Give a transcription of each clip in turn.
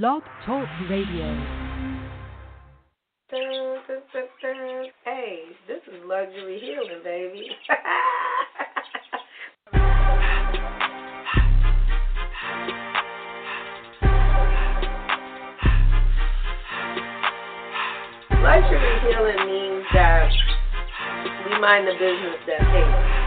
Blog Talk Radio. Hey, this is luxury healing, baby. luxury healing means that we mind the business that pays,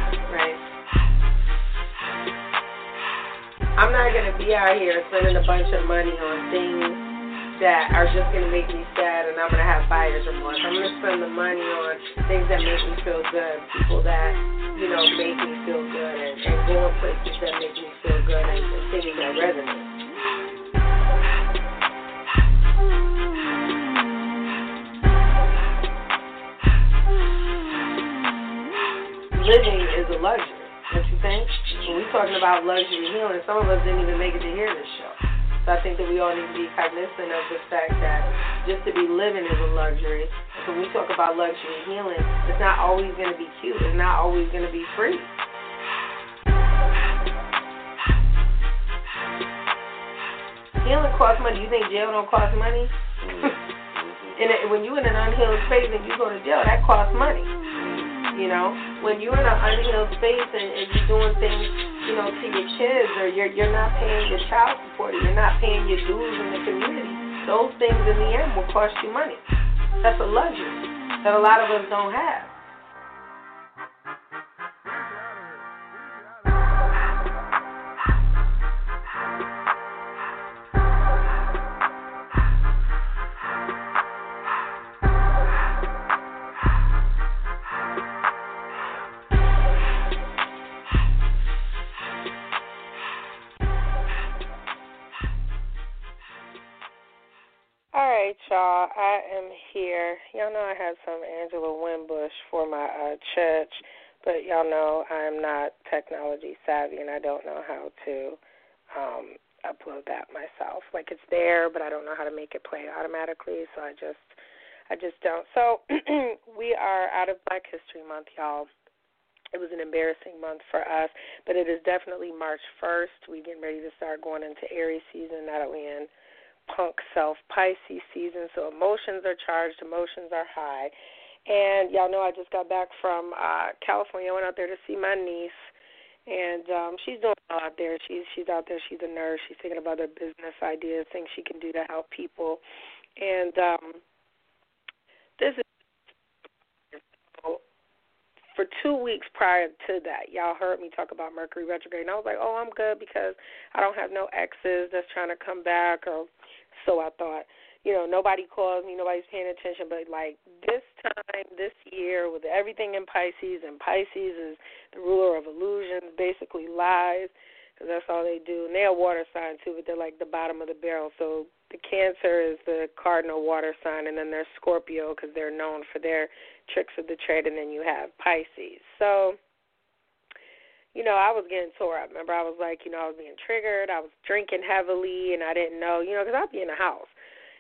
I'm not to be out here spending a bunch of money on things that are just to make me sad and I'm to have buyer's remorse. I'm to spend the money on things that make me feel good, people that, you know, make me feel good and, and going places that make me feel good and, and things that resonate. Living is a luxury, don't you think? We're talking about luxury healing, some of us didn't even make it to hear this show. So I think that we all need to be cognizant of the fact that just to be living is a luxury. So when we talk about luxury healing, it's not always going to be cute. It's not always going to be free. Healing costs money. You think jail don't cost money? Mm-hmm. and when you're in an unhealed space and you go to jail, that costs money. You know, when you're in an unhealed space and, and you're doing things, you know, to your kids, or you're you're not paying your child support, or you're not paying your dues in the community, those things in the end will cost you money. That's a luxury that a lot of us don't have. Am here. Y'all know I have some Angela Winbush for my uh, church, but y'all know I'm not technology savvy and I don't know how to um, upload that myself. Like it's there, but I don't know how to make it play automatically, so I just I just don't. So we are out of Black History Month, y'all. It was an embarrassing month for us, but it is definitely March 1st. We getting ready to start going into Aries season. Now that we in punk self Pisces season, so emotions are charged, emotions are high. And y'all know I just got back from uh California. I went out there to see my niece and um she's doing well out there. She's she's out there, she's a nurse, she's thinking about her business ideas, things she can do to help people. And um this is for two weeks prior to that, y'all heard me talk about Mercury retrograde, and I was like, "Oh, I'm good because I don't have no exes that's trying to come back, or so I thought. You know, nobody calls me, nobody's paying attention, but like this time, this year, with everything in Pisces, and Pisces is the ruler of illusions, basically lies, because that's all they do. And they're a water sign too, but they're like the bottom of the barrel. So the Cancer is the cardinal water sign, and then there's Scorpio because they're known for their tricks of the trade, and then you have Pisces. So, you know, I was getting tore up. Remember, I was like, you know, I was being triggered. I was drinking heavily, and I didn't know, you know, because I'd be in the house.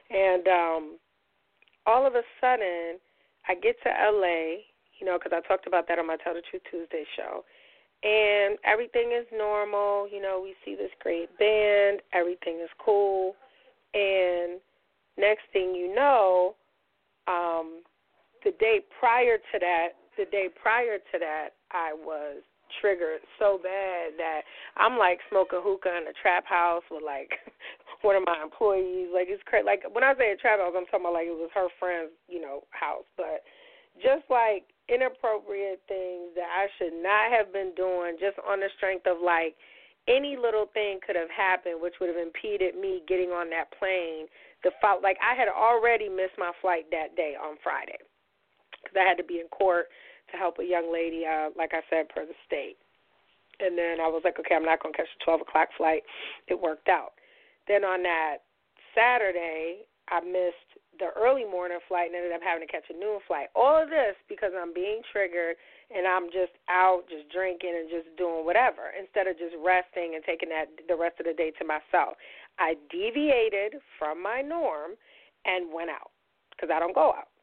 And um, all of a sudden, I get to LA, you know, because I talked about that on my Tell the Truth Tuesday show. And everything is normal. You know, we see this great band. Everything is cool. And next thing you know, um, the day prior to that, the day prior to that, I was triggered so bad that I'm like smoking hookah in a trap house with like one of my employees. Like it's crazy. Like when I say a trap house, I'm talking about like it was her friend's, you know, house. But just like inappropriate things that I should not have been doing, just on the strength of like any little thing could have happened, which would have impeded me getting on that plane. The fault, like I had already missed my flight that day on Friday because I had to be in court to help a young lady, uh, like I said, per the state. And then I was like, okay, I'm not going to catch the 12 o'clock flight. It worked out. Then on that Saturday, I missed the early morning flight and ended up having to catch a noon flight. All of this because I'm being triggered and I'm just out, just drinking and just doing whatever instead of just resting and taking that the rest of the day to myself. I deviated from my norm and went out because I don't go out.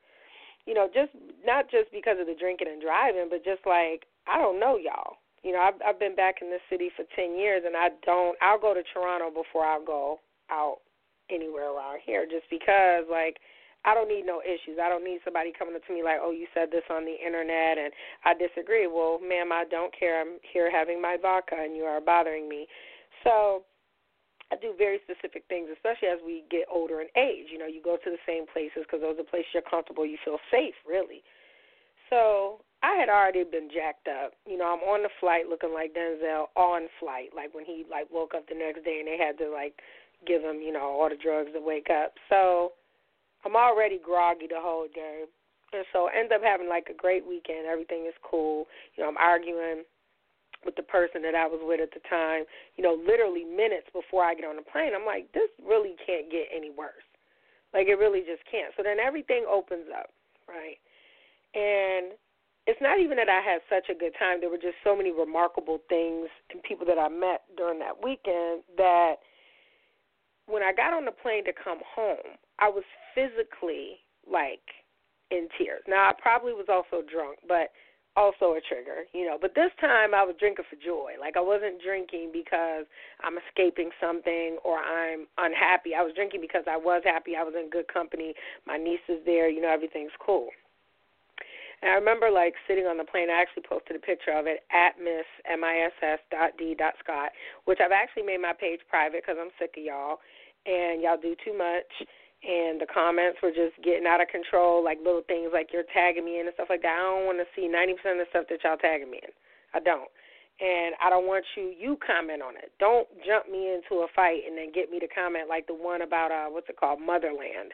You know, just not just because of the drinking and driving, but just like I don't know y'all. You know, I've I've been back in this city for ten years, and I don't. I'll go to Toronto before I go out anywhere around here, just because like I don't need no issues. I don't need somebody coming up to me like, "Oh, you said this on the internet," and I disagree. Well, ma'am, I don't care. I'm here having my vodka, and you are bothering me. So I do very specific things, especially as we get older in age. You know, you go to the same places because those are the places you're comfortable. You feel safe, really. So I had already been jacked up. You know, I'm on the flight looking like Denzel on flight, like when he like woke up the next day and they had to like give him, you know, all the drugs to wake up. So I'm already groggy the whole day. And so end up having like a great weekend. Everything is cool. You know, I'm arguing with the person that I was with at the time, you know, literally minutes before I get on the plane. I'm like, this really can't get any worse. Like it really just can't. So then everything opens up, right? And it's not even that I had such a good time. There were just so many remarkable things and people that I met during that weekend that when I got on the plane to come home, I was physically like in tears. Now I probably was also drunk, but also a trigger, you know. But this time I was drinking for joy. Like I wasn't drinking because I'm escaping something or I'm unhappy. I was drinking because I was happy. I was in good company. My niece is there, you know, everything's cool. And I remember like sitting on the plane. I actually posted a picture of it at miss m i s s dot d dot scott, which I've actually made my page private because I'm sick of y'all and y'all do too much. And the comments were just getting out of control, like little things like you're tagging me in and stuff like that. I don't want to see 90% of the stuff that y'all tagging me in. I don't. And I don't want you you comment on it. Don't jump me into a fight and then get me to comment like the one about uh what's it called Motherland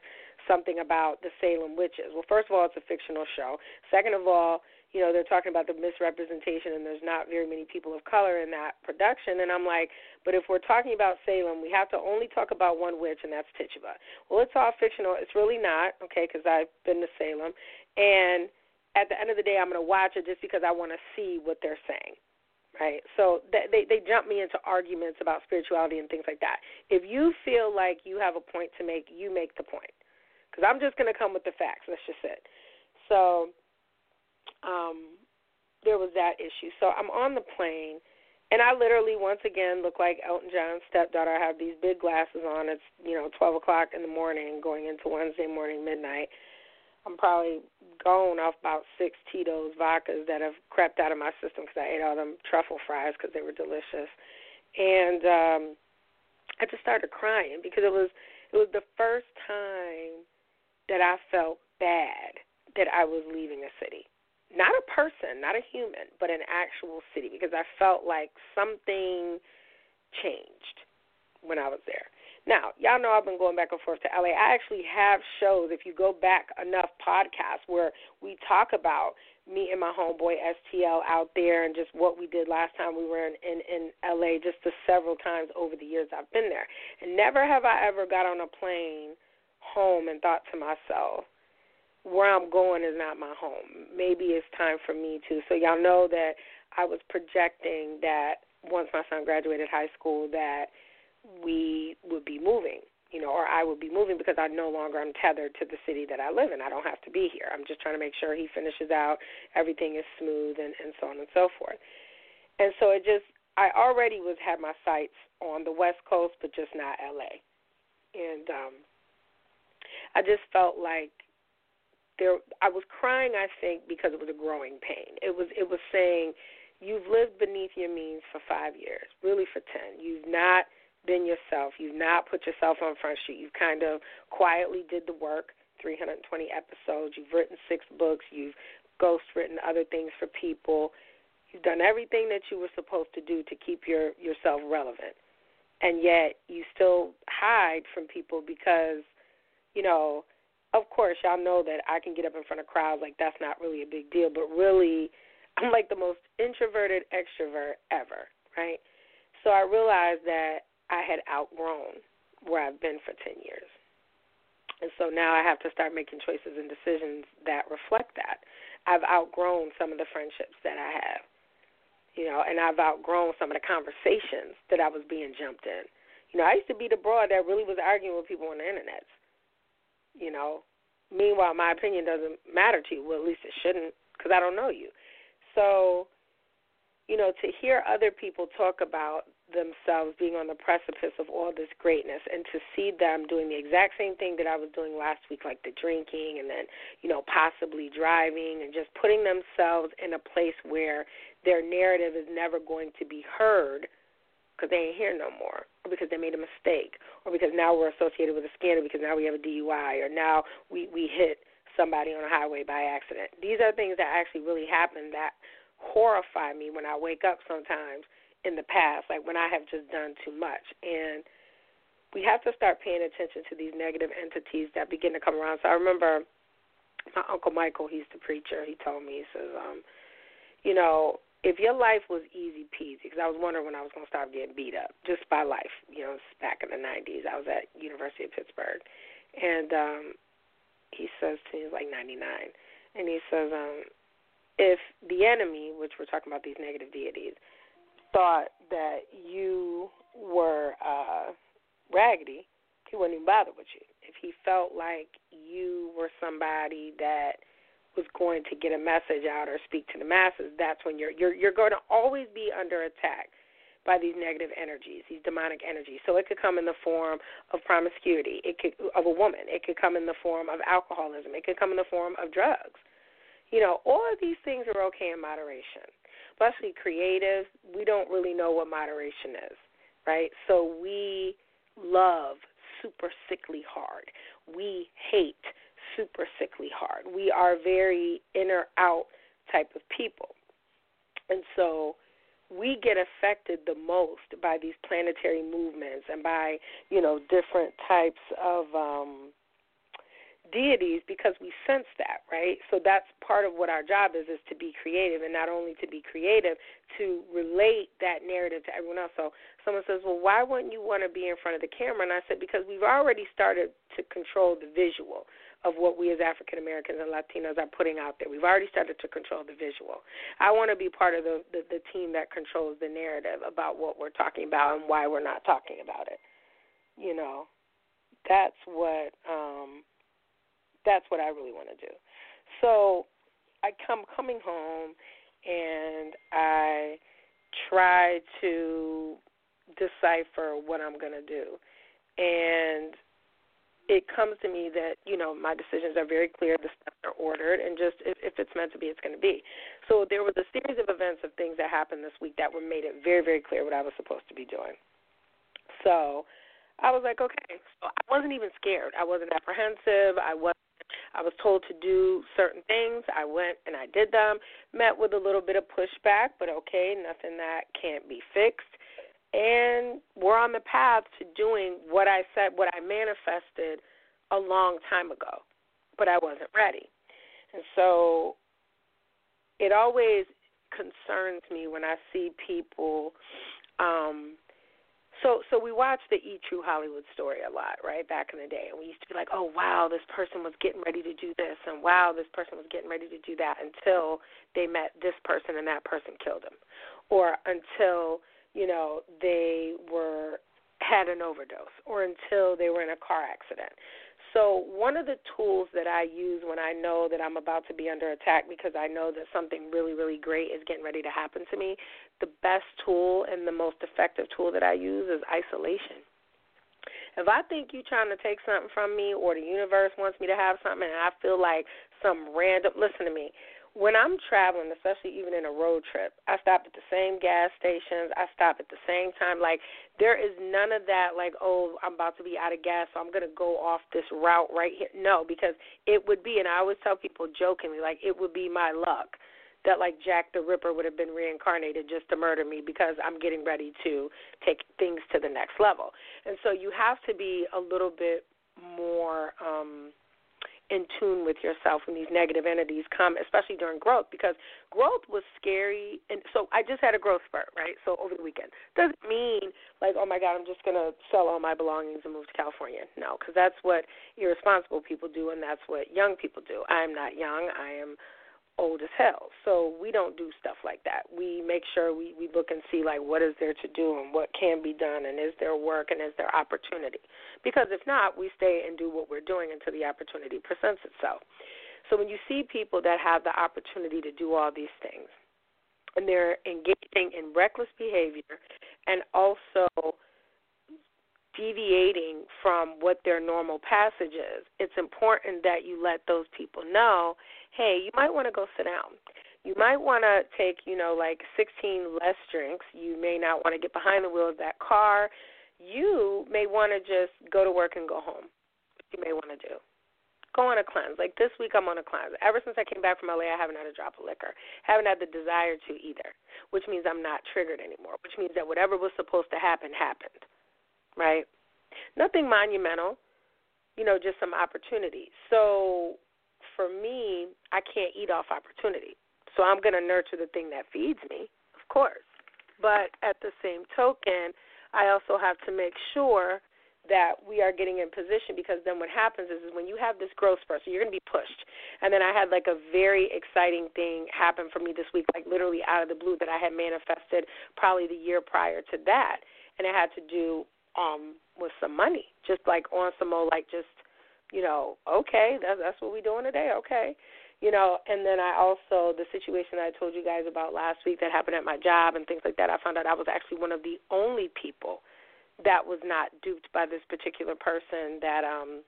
something about the Salem witches. Well, first of all, it's a fictional show. Second of all, you know, they're talking about the misrepresentation and there's not very many people of color in that production. And I'm like, but if we're talking about Salem, we have to only talk about one witch, and that's Tituba. Well, it's all fictional. It's really not, okay, because I've been to Salem. And at the end of the day, I'm going to watch it just because I want to see what they're saying right? So th- they they jump me into arguments about spirituality and things like that. If you feel like you have a point to make, you make the point because I'm just going to come with the facts. That's just it. So um, there was that issue. So I'm on the plane, and I literally once again look like Elton John's stepdaughter. I have these big glasses on. It's you know 12 o'clock in the morning, going into Wednesday morning midnight. I'm probably gone off about six Tito's vodkas that have crept out of my system because I ate all them truffle fries because they were delicious, and um, I just started crying because it was it was the first time that I felt bad that I was leaving a city. Not a person, not a human, but an actual city because I felt like something changed when I was there. Now, y'all know I've been going back and forth to LA. I actually have shows, if you go back enough podcasts, where we talk about me and my homeboy STL out there and just what we did last time we were in, in, in LA, just the several times over the years I've been there. And never have I ever got on a plane home and thought to myself, where I'm going is not my home. Maybe it's time for me to. So y'all know that I was projecting that once my son graduated high school that we would be moving, you know, or I would be moving because I no longer am tethered to the city that I live in. I don't have to be here. I'm just trying to make sure he finishes out, everything is smooth and, and so on and so forth. And so it just I already was had my sights on the West Coast but just not LA. And um I just felt like there I was crying I think because it was a growing pain. It was it was saying you've lived beneath your means for 5 years, really for 10. You've not been yourself. You've not put yourself on front street. You've kind of quietly did the work, 320 episodes. You've written 6 books. You've ghost written other things for people. You've done everything that you were supposed to do to keep your yourself relevant. And yet you still hide from people because you know, of course, y'all know that I can get up in front of crowds like that's not really a big deal, but really, I'm like the most introverted extrovert ever, right? So I realized that I had outgrown where I've been for 10 years. And so now I have to start making choices and decisions that reflect that. I've outgrown some of the friendships that I have, you know, and I've outgrown some of the conversations that I was being jumped in. You know, I used to be the broad that really was arguing with people on the internet. You know, meanwhile, my opinion doesn't matter to you. Well, at least it shouldn't, because I don't know you. So, you know, to hear other people talk about themselves being on the precipice of all this greatness and to see them doing the exact same thing that I was doing last week, like the drinking and then, you know, possibly driving and just putting themselves in a place where their narrative is never going to be heard because they ain't here no more or because they made a mistake or because now we're associated with a scandal because now we have a DUI or now we, we hit somebody on a highway by accident. These are things that actually really happen that horrify me when I wake up sometimes – in the past, like when I have just done too much. And we have to start paying attention to these negative entities that begin to come around. So I remember my uncle Michael, he's the preacher. He told me, he says, um, you know, if your life was easy peasy, because I was wondering when I was going to start getting beat up just by life. You know, back in the '90s, I was at University of Pittsburgh, and um, he says to me, he's like 99, and he says, um, if the enemy, which we're talking about these negative deities, thought that you were uh, raggedy, he wouldn't even bother with you. If he felt like you were somebody that was going to get a message out or speak to the masses, that's when you're you're you're going to always be under attack by these negative energies, these demonic energies. So it could come in the form of promiscuity, it could of a woman, it could come in the form of alcoholism, it could come in the form of drugs. You know, all of these things are okay in moderation But especially creatives, we don't really know what moderation is, right? So we love super sickly hard. We hate super sickly hard. We are very in or out type of people. And so we get affected the most by these planetary movements and by, you know, different types of um deities because we sense that, right? So that's part of what our job is is to be creative and not only to be creative, to relate that narrative to everyone else. So someone says, "Well, why wouldn't you want to be in front of the camera?" And I said, "Because we've already started to control the visual of what we as African Americans and Latinos are putting out there. We've already started to control the visual. I want to be part of the, the the team that controls the narrative about what we're talking about and why we're not talking about it. You know, that's what um that's what I really want to do. So I come coming home and I try to decipher what I'm going to do. And it comes to me that, you know, my decisions are very clear, the steps are ordered, and just if, if it's meant to be, it's going to be. So there was a series of events of things that happened this week that were made it very, very clear what I was supposed to be doing. So I was like, okay. So I wasn't even scared. I wasn't apprehensive. I wasn't I was told to do certain things. I went and I did them. Met with a little bit of pushback, but okay, nothing that can't be fixed. And we're on the path to doing what I said, what I manifested a long time ago, but I wasn't ready. And so it always concerns me when I see people um so so we watched the E True Hollywood story a lot, right, back in the day. And we used to be like, Oh wow, this person was getting ready to do this and wow, this person was getting ready to do that until they met this person and that person killed them, Or until, you know, they were had an overdose or until they were in a car accident. So, one of the tools that I use when I know that I'm about to be under attack because I know that something really, really great is getting ready to happen to me, the best tool and the most effective tool that I use is isolation. If I think you're trying to take something from me or the universe wants me to have something and I feel like some random, listen to me, when I'm traveling, especially even in a road trip, I stop at the same gas stations. I stop at the same time. Like there is none of that. Like oh, I'm about to be out of gas, so I'm gonna go off this route right here. No, because it would be, and I always tell people jokingly, like it would be my luck that like Jack the Ripper would have been reincarnated just to murder me because I'm getting ready to take things to the next level. And so you have to be a little bit more um in tune with yourself when these negative entities come, especially during growth, because growth was scary. And so I just had a growth spurt, right? So over the weekend doesn't mean like, oh my God, I'm just gonna sell all my belongings and move to California. No, because that's what irresponsible people do, and that's what young people do. I'm not young. I am old as hell. So we don't do stuff like that. We make sure we, we look and see like what is there to do and what can be done and is there work and is there opportunity. Because if not, we stay and do what we're doing until the opportunity presents itself. So when you see people that have the opportunity to do all these things and they're engaging in reckless behavior and also deviating from what their normal passage is, it's important that you let those people know hey, you might want to go sit down. You might want to take, you know, like 16 less drinks. You may not want to get behind the wheel of that car. You may want to just go to work and go home. You may want to do. Go on a cleanse. Like this week, I'm on a cleanse. Ever since I came back from LA, I haven't had a drop of liquor. Haven't had the desire to either, which means I'm not triggered anymore. Which means that whatever was supposed to happen happened. Right? Nothing monumental. You know, just some opportunity. So for me, I can't eat off opportunity. So I'm going to nurture the thing that feeds me, of course. But at the same token, I also have to make sure that we are getting in position because then what happens is, is when you have this growth spurt, so you're going to be pushed. And then I had like a very exciting thing happen for me this week, like literally out of the blue that I had manifested probably the year prior to that. And it had to do um with some money, just like on some old like just you know, okay, that's that's what we're doing today, okay. You know, and then I also the situation I told you guys about last week that happened at my job and things like that, I found out I was actually one of the only people that was not duped by this particular person that um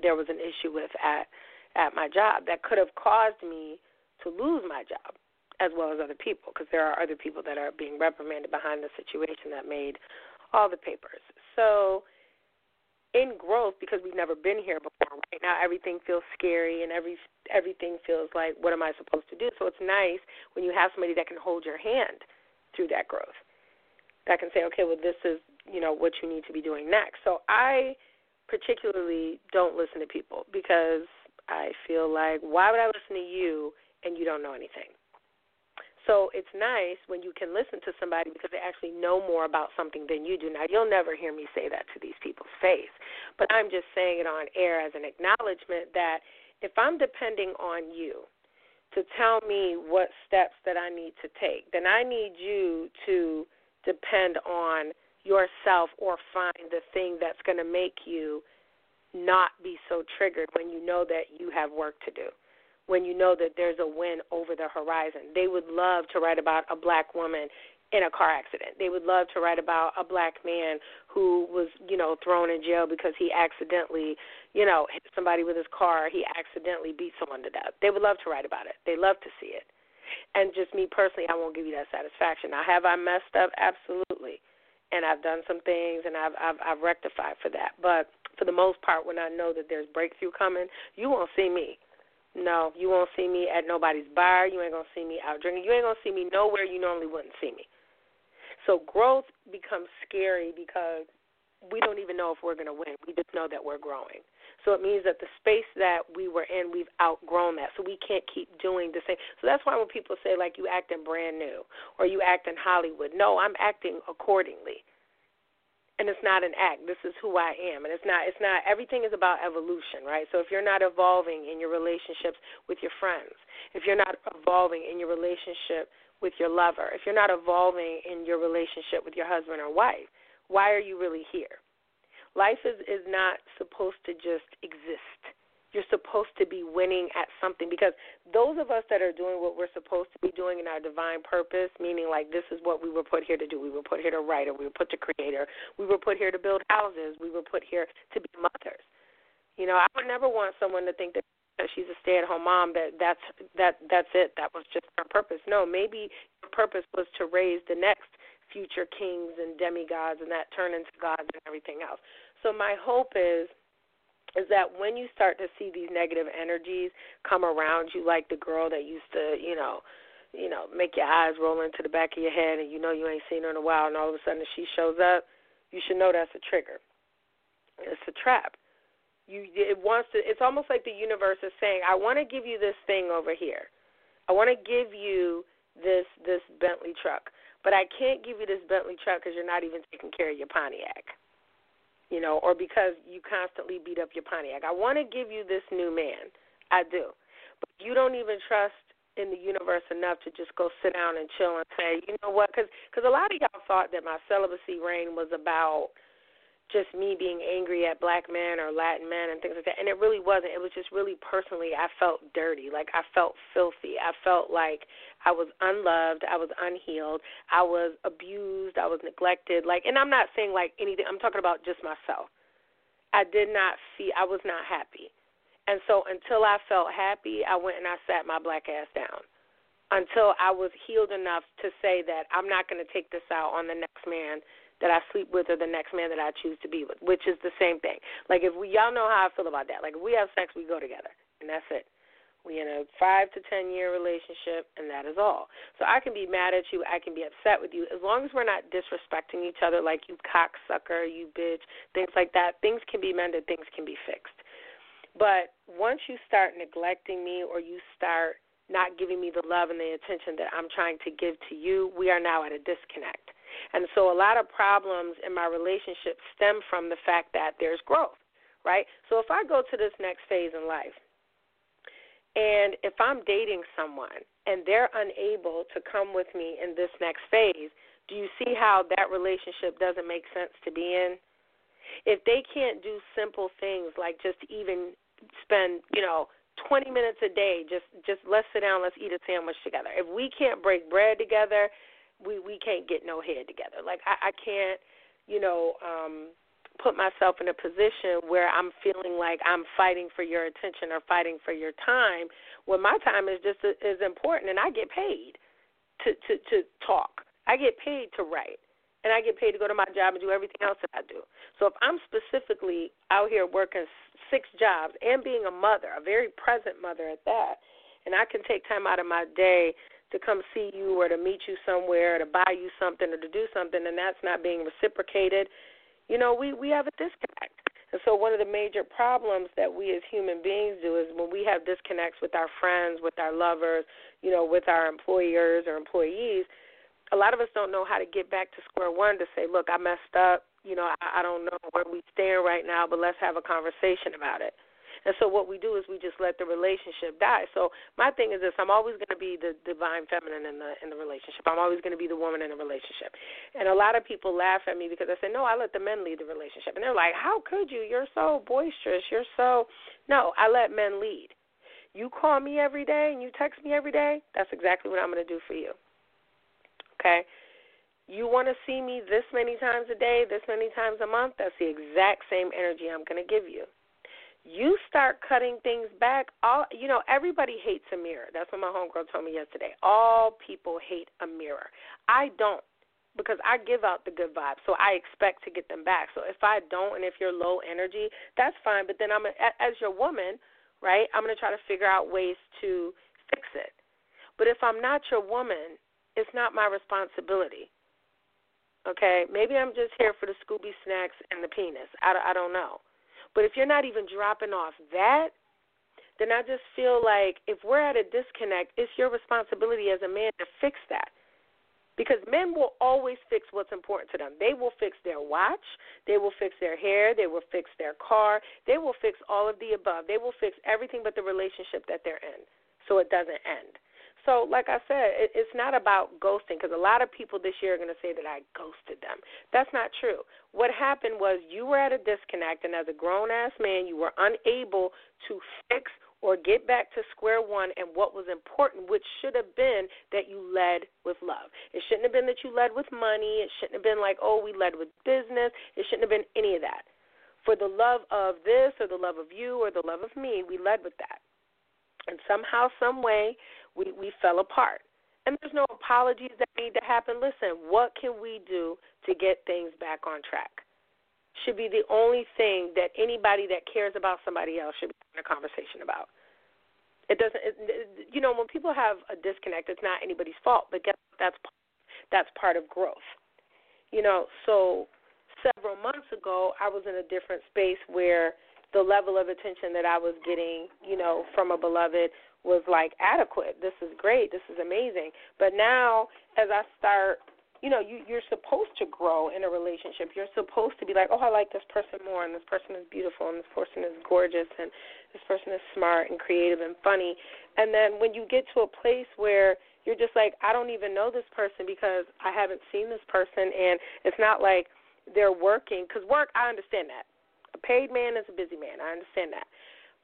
there was an issue with at at my job that could have caused me to lose my job as well as other people because there are other people that are being reprimanded behind the situation that made all the papers. So in growth because we've never been here before. Right now, everything feels scary and every everything feels like, what am I supposed to do? So it's nice when you have somebody that can hold your hand through that growth. That can say, okay, well, this is you know what you need to be doing next. So I particularly don't listen to people because I feel like, why would I listen to you and you don't know anything? So it's nice when you can listen to somebody because they actually know more about something than you do. Now, you'll never hear me say that to these people's face, but I'm just saying it on air as an acknowledgement that if I'm depending on you to tell me what steps that I need to take, then I need you to depend on yourself or find the thing that's going to make you not be so triggered when you know that you have work to do when you know that there's a win over the horizon. They would love to write about a black woman in a car accident. They would love to write about a black man who was, you know, thrown in jail because he accidentally, you know, hit somebody with his car. He accidentally beat someone to death. They would love to write about it. They love to see it. And just me personally, I won't give you that satisfaction. Now, have I messed up? Absolutely. And I've done some things, and I've I've, I've rectified for that. But for the most part, when I know that there's breakthrough coming, you won't see me no, you won't see me at nobody's bar. You ain't gonna see me out drinking. You ain't gonna see me nowhere you normally wouldn't see me. So growth becomes scary because we don't even know if we're gonna win. We just know that we're growing. So it means that the space that we were in, we've outgrown that. So we can't keep doing the same. So that's why when people say like you acting brand new or you act in Hollywood, no, I'm acting accordingly and it's not an act. This is who i am. And it's not it's not everything is about evolution right? So if you're not evolving in your relationships with your friends if you're not evolving in your relationship with your lover if you're not evolving in your relationship with your husband or wife why are you really here? Life is is not supposed to just exist you're supposed to be winning at something because those of us that are doing what we're supposed to be doing in our divine purpose, meaning like this is what we were put here to do. We were put here to write, or we were put to create, or we were put here to build houses. We were put here to be mothers. You know, I would never want someone to think that she's a stay-at-home mom that that's that that's it. That was just her purpose. No, maybe your purpose was to raise the next future kings and demigods, and that turn into gods and everything else. So my hope is is that when you start to see these negative energies come around you, like the girl that used to, you know, you know, make your eyes roll into the back of your head, and you know you ain't seen her in a while, and all of a sudden she shows up, you should know that's a trigger. It's a trap. You it wants to. It's almost like the universe is saying, "I want to give you this thing over here. I want to give you this this Bentley truck, but I can't give you this Bentley truck because you're not even taking care of your Pontiac." You know, or because you constantly beat up your Pontiac. I want to give you this new man. I do. But you don't even trust in the universe enough to just go sit down and chill and say, you know what? Because cause a lot of y'all thought that my celibacy reign was about just me being angry at black men or Latin men and things like that. And it really wasn't. It was just really personally, I felt dirty. Like I felt filthy. I felt like I was unloved. I was unhealed. I was abused. I was neglected. Like, and I'm not saying like anything. I'm talking about just myself. I did not feel. I was not happy. And so until I felt happy, I went and I sat my black ass down. Until I was healed enough to say that I'm not going to take this out on the next man that I sleep with or the next man that I choose to be with, which is the same thing. Like if we y'all know how I feel about that. Like if we have sex, we go together, and that's it. We in a five to ten year relationship, and that is all. So I can be mad at you, I can be upset with you, as long as we're not disrespecting each other, like you cocksucker, you bitch, things like that. Things can be mended, things can be fixed. But once you start neglecting me or you start not giving me the love and the attention that I'm trying to give to you, we are now at a disconnect. And so a lot of problems in my relationship stem from the fact that there's growth, right? So if I go to this next phase in life, and if I'm dating someone and they're unable to come with me in this next phase, do you see how that relationship doesn't make sense to be in? If they can't do simple things like just even spend, you know, 20 minutes a day just just let's sit down, let's eat a sandwich together. If we can't break bread together, we we can't get no head together. Like I I can't, you know, um put myself in a position where I'm feeling like I'm fighting for your attention or fighting for your time when my time is just as important and I get paid to to to talk. I get paid to write and I get paid to go to my job and do everything else that I do. So if I'm specifically out here working six jobs and being a mother, a very present mother at that, and I can take time out of my day to come see you or to meet you somewhere, or to buy you something or to do something, and that's not being reciprocated, you know, we we have a disconnect. And so one of the major problems that we as human beings do is when we have disconnects with our friends, with our lovers, you know, with our employers or employees, a lot of us don't know how to get back to square one to say, look, I messed up. You know, I, I don't know where we stand right now, but let's have a conversation about it. And so what we do is we just let the relationship die. So my thing is this: I'm always going to be the divine feminine in the in the relationship. I'm always going to be the woman in the relationship. And a lot of people laugh at me because I say, no, I let the men lead the relationship, and they're like, how could you? You're so boisterous. You're so no. I let men lead. You call me every day and you text me every day. That's exactly what I'm going to do for you okay? You want to see me this many times a day, this many times a month, that's the exact same energy I'm going to give you. You start cutting things back, all you know, everybody hates a mirror. That's what my homegirl told me yesterday. All people hate a mirror. I don't because I give out the good vibes, so I expect to get them back. So if I don't, and if you're low energy, that's fine. But then I'm a, as your woman, right? I'm gonna try to figure out ways to fix it. But if I'm not your woman, it's not my responsibility. Okay, maybe I'm just here for the Scooby snacks and the penis. I, I don't know. But if you're not even dropping off that, then I just feel like if we're at a disconnect, it's your responsibility as a man to fix that. Because men will always fix what's important to them. They will fix their watch, they will fix their hair, they will fix their car, they will fix all of the above. They will fix everything but the relationship that they're in so it doesn't end. So, like I said, it, it's not about ghosting because a lot of people this year are going to say that I ghosted them. That's not true. What happened was you were at a disconnect, and as a grown ass man, you were unable to fix or get back to square one and what was important, which should have been that you led with love. It shouldn't have been that you led with money. It shouldn't have been like, oh, we led with business. It shouldn't have been any of that. For the love of this or the love of you or the love of me, we led with that. And somehow, some way, we, we fell apart. And there's no apologies that need to happen. Listen, what can we do to get things back on track? Should be the only thing that anybody that cares about somebody else should be having a conversation about. It doesn't, it, you know, when people have a disconnect, it's not anybody's fault, but guess what? that's that's part of growth. You know, so several months ago, I was in a different space where the level of attention that I was getting, you know, from a beloved was like adequate. This is great. This is amazing. But now, as I start, you know, you, you're supposed to grow in a relationship. You're supposed to be like, oh, I like this person more, and this person is beautiful, and this person is gorgeous, and this person is smart and creative and funny. And then when you get to a place where you're just like, I don't even know this person because I haven't seen this person, and it's not like they're working. Because work, I understand that. A paid man is a busy man. I understand that.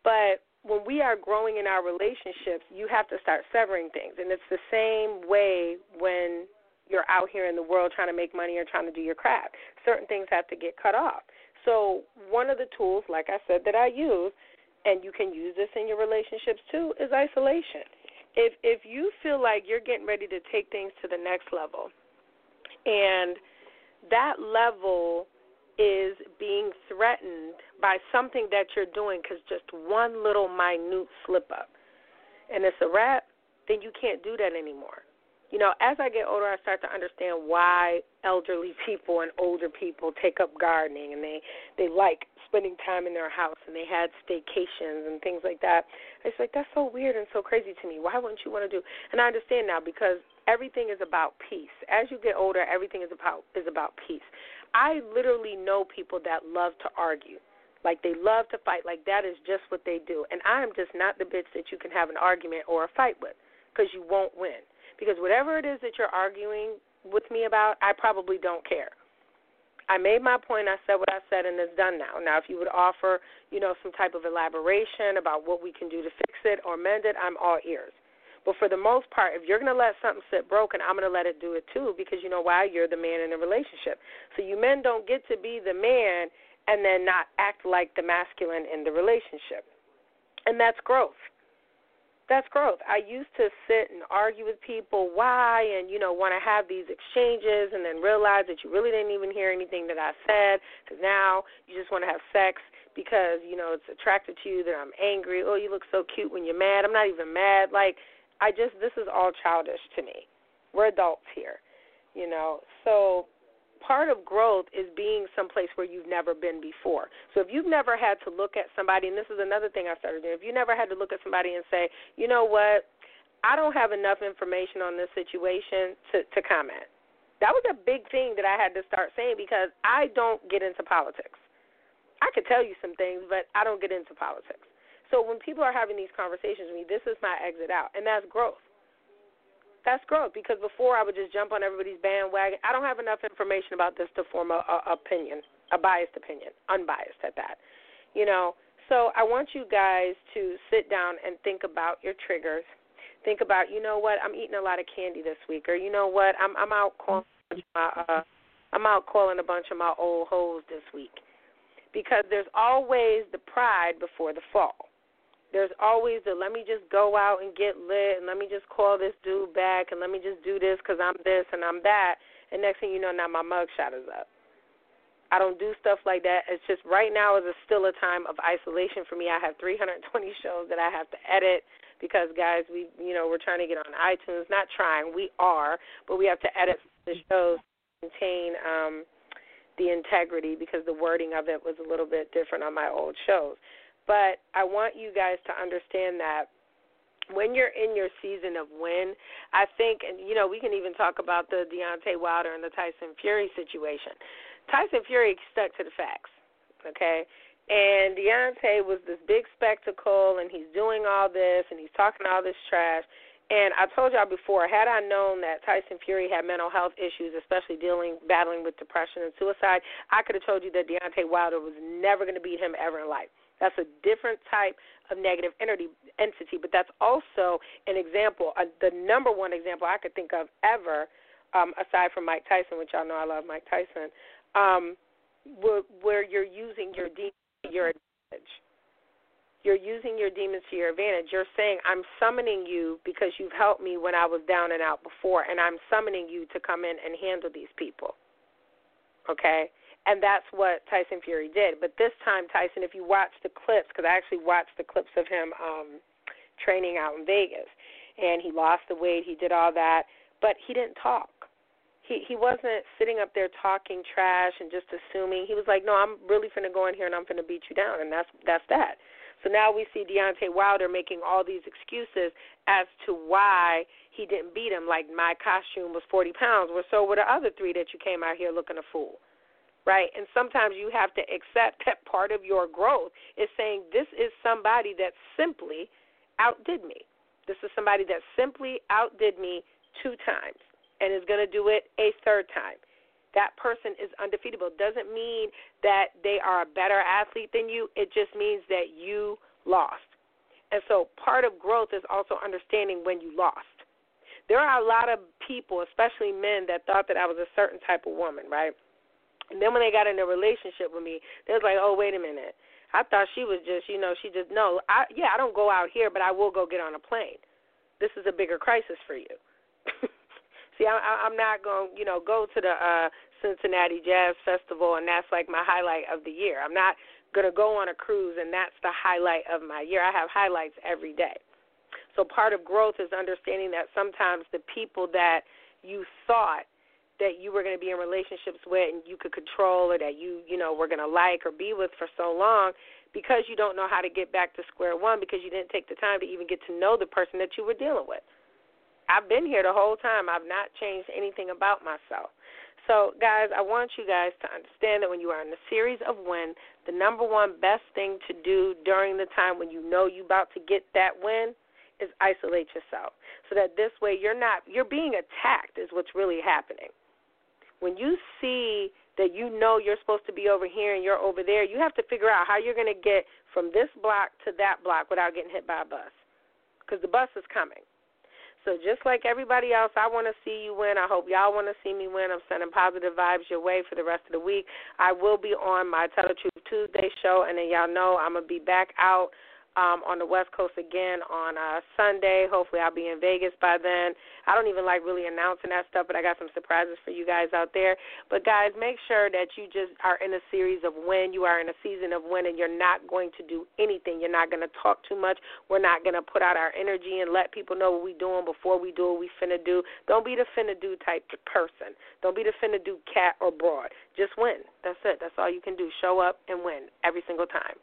But when we are growing in our relationships, you have to start severing things. And it's the same way when you're out here in the world trying to make money or trying to do your craft. Certain things have to get cut off. So, one of the tools, like I said, that I use, and you can use this in your relationships too, is isolation. If if you feel like you're getting ready to take things to the next level, and that level is being threatened by something that you're doing because just one little minute slip up and it's a wrap, then you can't do that anymore. You know, as I get older, I start to understand why elderly people and older people take up gardening and they they like spending time in their house and they had staycations and things like that. It's like that's so weird and so crazy to me. Why wouldn't you want to do? And I understand now because everything is about peace. As you get older, everything is about is about peace. I literally know people that love to argue. Like they love to fight. Like that is just what they do. And I am just not the bitch that you can have an argument or a fight with because you won't win. Because whatever it is that you're arguing with me about, I probably don't care. I made my point. I said what I said, and it's done now. Now, if you would offer, you know, some type of elaboration about what we can do to fix it or mend it, I'm all ears. But for the most part, if you're going to let something sit broken, I'm going to let it do it too because you know why? You're the man in the relationship. So you men don't get to be the man and then not act like the masculine in the relationship. And that's growth. That's growth. I used to sit and argue with people why and you know want to have these exchanges and then realize that you really didn't even hear anything that I said cuz now you just want to have sex because you know it's attracted to you that I'm angry. Oh, you look so cute when you're mad. I'm not even mad. Like I just this is all childish to me. We're adults here, you know. So part of growth is being someplace where you've never been before. So if you've never had to look at somebody, and this is another thing I started doing, if you never had to look at somebody and say, you know what, I don't have enough information on this situation to to comment. That was a big thing that I had to start saying because I don't get into politics. I could tell you some things, but I don't get into politics. So when people are having these conversations with me, this is my exit out, and that's growth. That's growth because before I would just jump on everybody's bandwagon. I don't have enough information about this to form a, a opinion, a biased opinion, unbiased at that. You know, so I want you guys to sit down and think about your triggers. Think about, you know what, I'm eating a lot of candy this week, or you know what, I'm I'm out calling my uh, I'm out calling a bunch of my old hoes this week, because there's always the pride before the fall there's always the let me just go out and get lit and let me just call this dude back and let me just do this because I'm this and I'm that. And next thing you know, now my mugshot is up. I don't do stuff like that. It's just right now is a still a time of isolation for me. I have 320 shows that I have to edit because guys, we you know we're trying to get on iTunes. Not trying, we are, but we have to edit the shows to contain um, the integrity because the wording of it was a little bit different on my old shows. But I want you guys to understand that when you're in your season of win, I think, and you know, we can even talk about the Deontay Wilder and the Tyson Fury situation. Tyson Fury stuck to the facts, okay? And Deontay was this big spectacle, and he's doing all this, and he's talking all this trash. And I told y'all before, had I known that Tyson Fury had mental health issues, especially dealing, battling with depression and suicide, I could have told you that Deontay Wilder was never going to beat him ever in life. That's a different type of negative entity, entity but that's also an example, uh, the number one example I could think of ever, um, aside from Mike Tyson, which y'all know I love Mike Tyson, um, where, where you're using your demons to your advantage. You're using your demons to your advantage. You're saying, I'm summoning you because you've helped me when I was down and out before, and I'm summoning you to come in and handle these people. Okay? And that's what Tyson Fury did. But this time, Tyson, if you watch the clips, because I actually watched the clips of him um, training out in Vegas, and he lost the weight, he did all that, but he didn't talk. he he wasn't sitting up there talking trash and just assuming. He was like, "No, I'm really finna go in here and I'm finna beat you down," and that's that's that. So now we see Deontay Wilder making all these excuses as to why he didn't beat him. Like my costume was 40 pounds, well, so were the other three that you came out here looking a fool, right? And sometimes you have to accept that part of your growth is saying this is somebody that simply outdid me. This is somebody that simply outdid me two times and is going to do it a third time. That person is undefeatable. Doesn't mean that they are a better athlete than you. It just means that you lost. And so part of growth is also understanding when you lost. There are a lot of people, especially men, that thought that I was a certain type of woman, right? And then when they got in a relationship with me, they was like, "Oh, wait a minute. I thought she was just, you know, she just no. I yeah, I don't go out here, but I will go get on a plane. This is a bigger crisis for you." See, I, I'm not going, to you know, go to the uh, Cincinnati Jazz Festival and that's like my highlight of the year. I'm not to go on a cruise and that's the highlight of my year. I have highlights every day. So part of growth is understanding that sometimes the people that you thought that you were going to be in relationships with and you could control or that you, you know, were going to like or be with for so long because you don't know how to get back to square one because you didn't take the time to even get to know the person that you were dealing with. I've been here the whole time. I've not changed anything about myself. So, guys, I want you guys to understand that when you are in a series of win, the number one best thing to do during the time when you know you're about to get that win is isolate yourself. So that this way you're not you're being attacked is what's really happening. When you see that you know you're supposed to be over here and you're over there, you have to figure out how you're going to get from this block to that block without getting hit by a bus. Because the bus is coming. So just like everybody else, I want to see you win. I hope y'all want to see me win. I'm sending positive vibes your way for the rest of the week. I will be on my Tell the Truth Tuesday show, and then y'all know I'm gonna be back out um, on the West Coast again on uh, Sunday. Hopefully, I'll be in Vegas by then. I don't even like really announcing that stuff, but I got some surprises for you guys out there. But guys, make sure that you just are in a series of when you are in a season of when, and you're not going to do anything. You're not going to talk too much. We're not going to put out our energy and let people know what we're doing before we do what we finna do. Don't be the finna do type of person. Don't be the finna do cat or broad. Just win. That's it. That's all you can do. Show up and win every single time.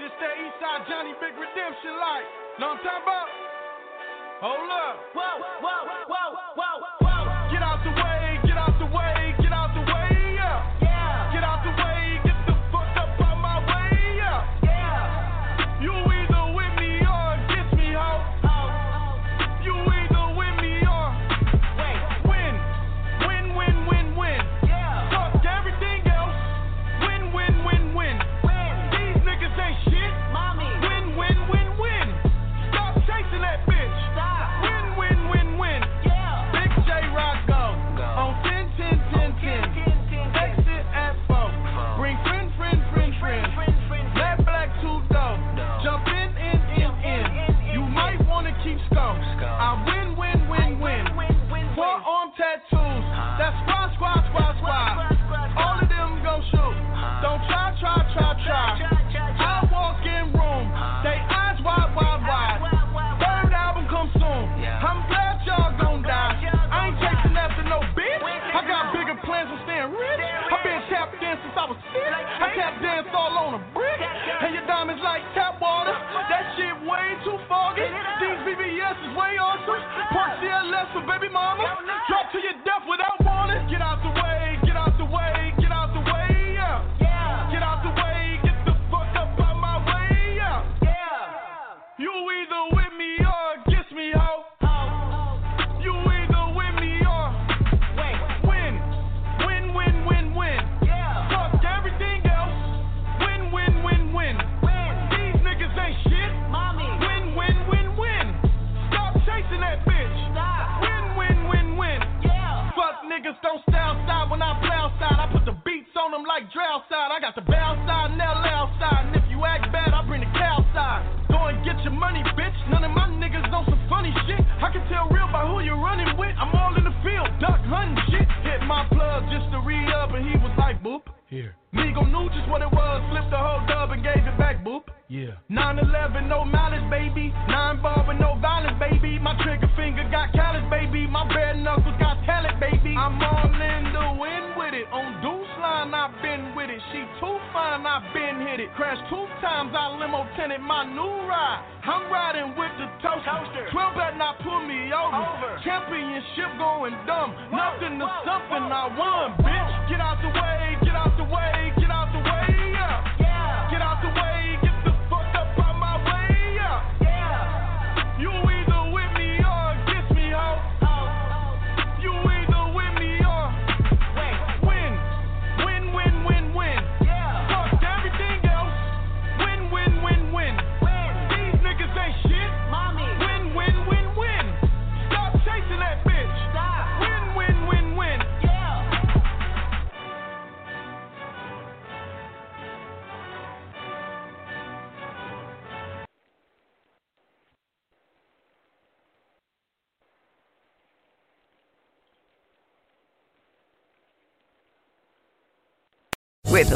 This that Eastside Johnny Big Redemption like. Know what I'm talking about? Hold up. Whoa, whoa, whoa, whoa, whoa.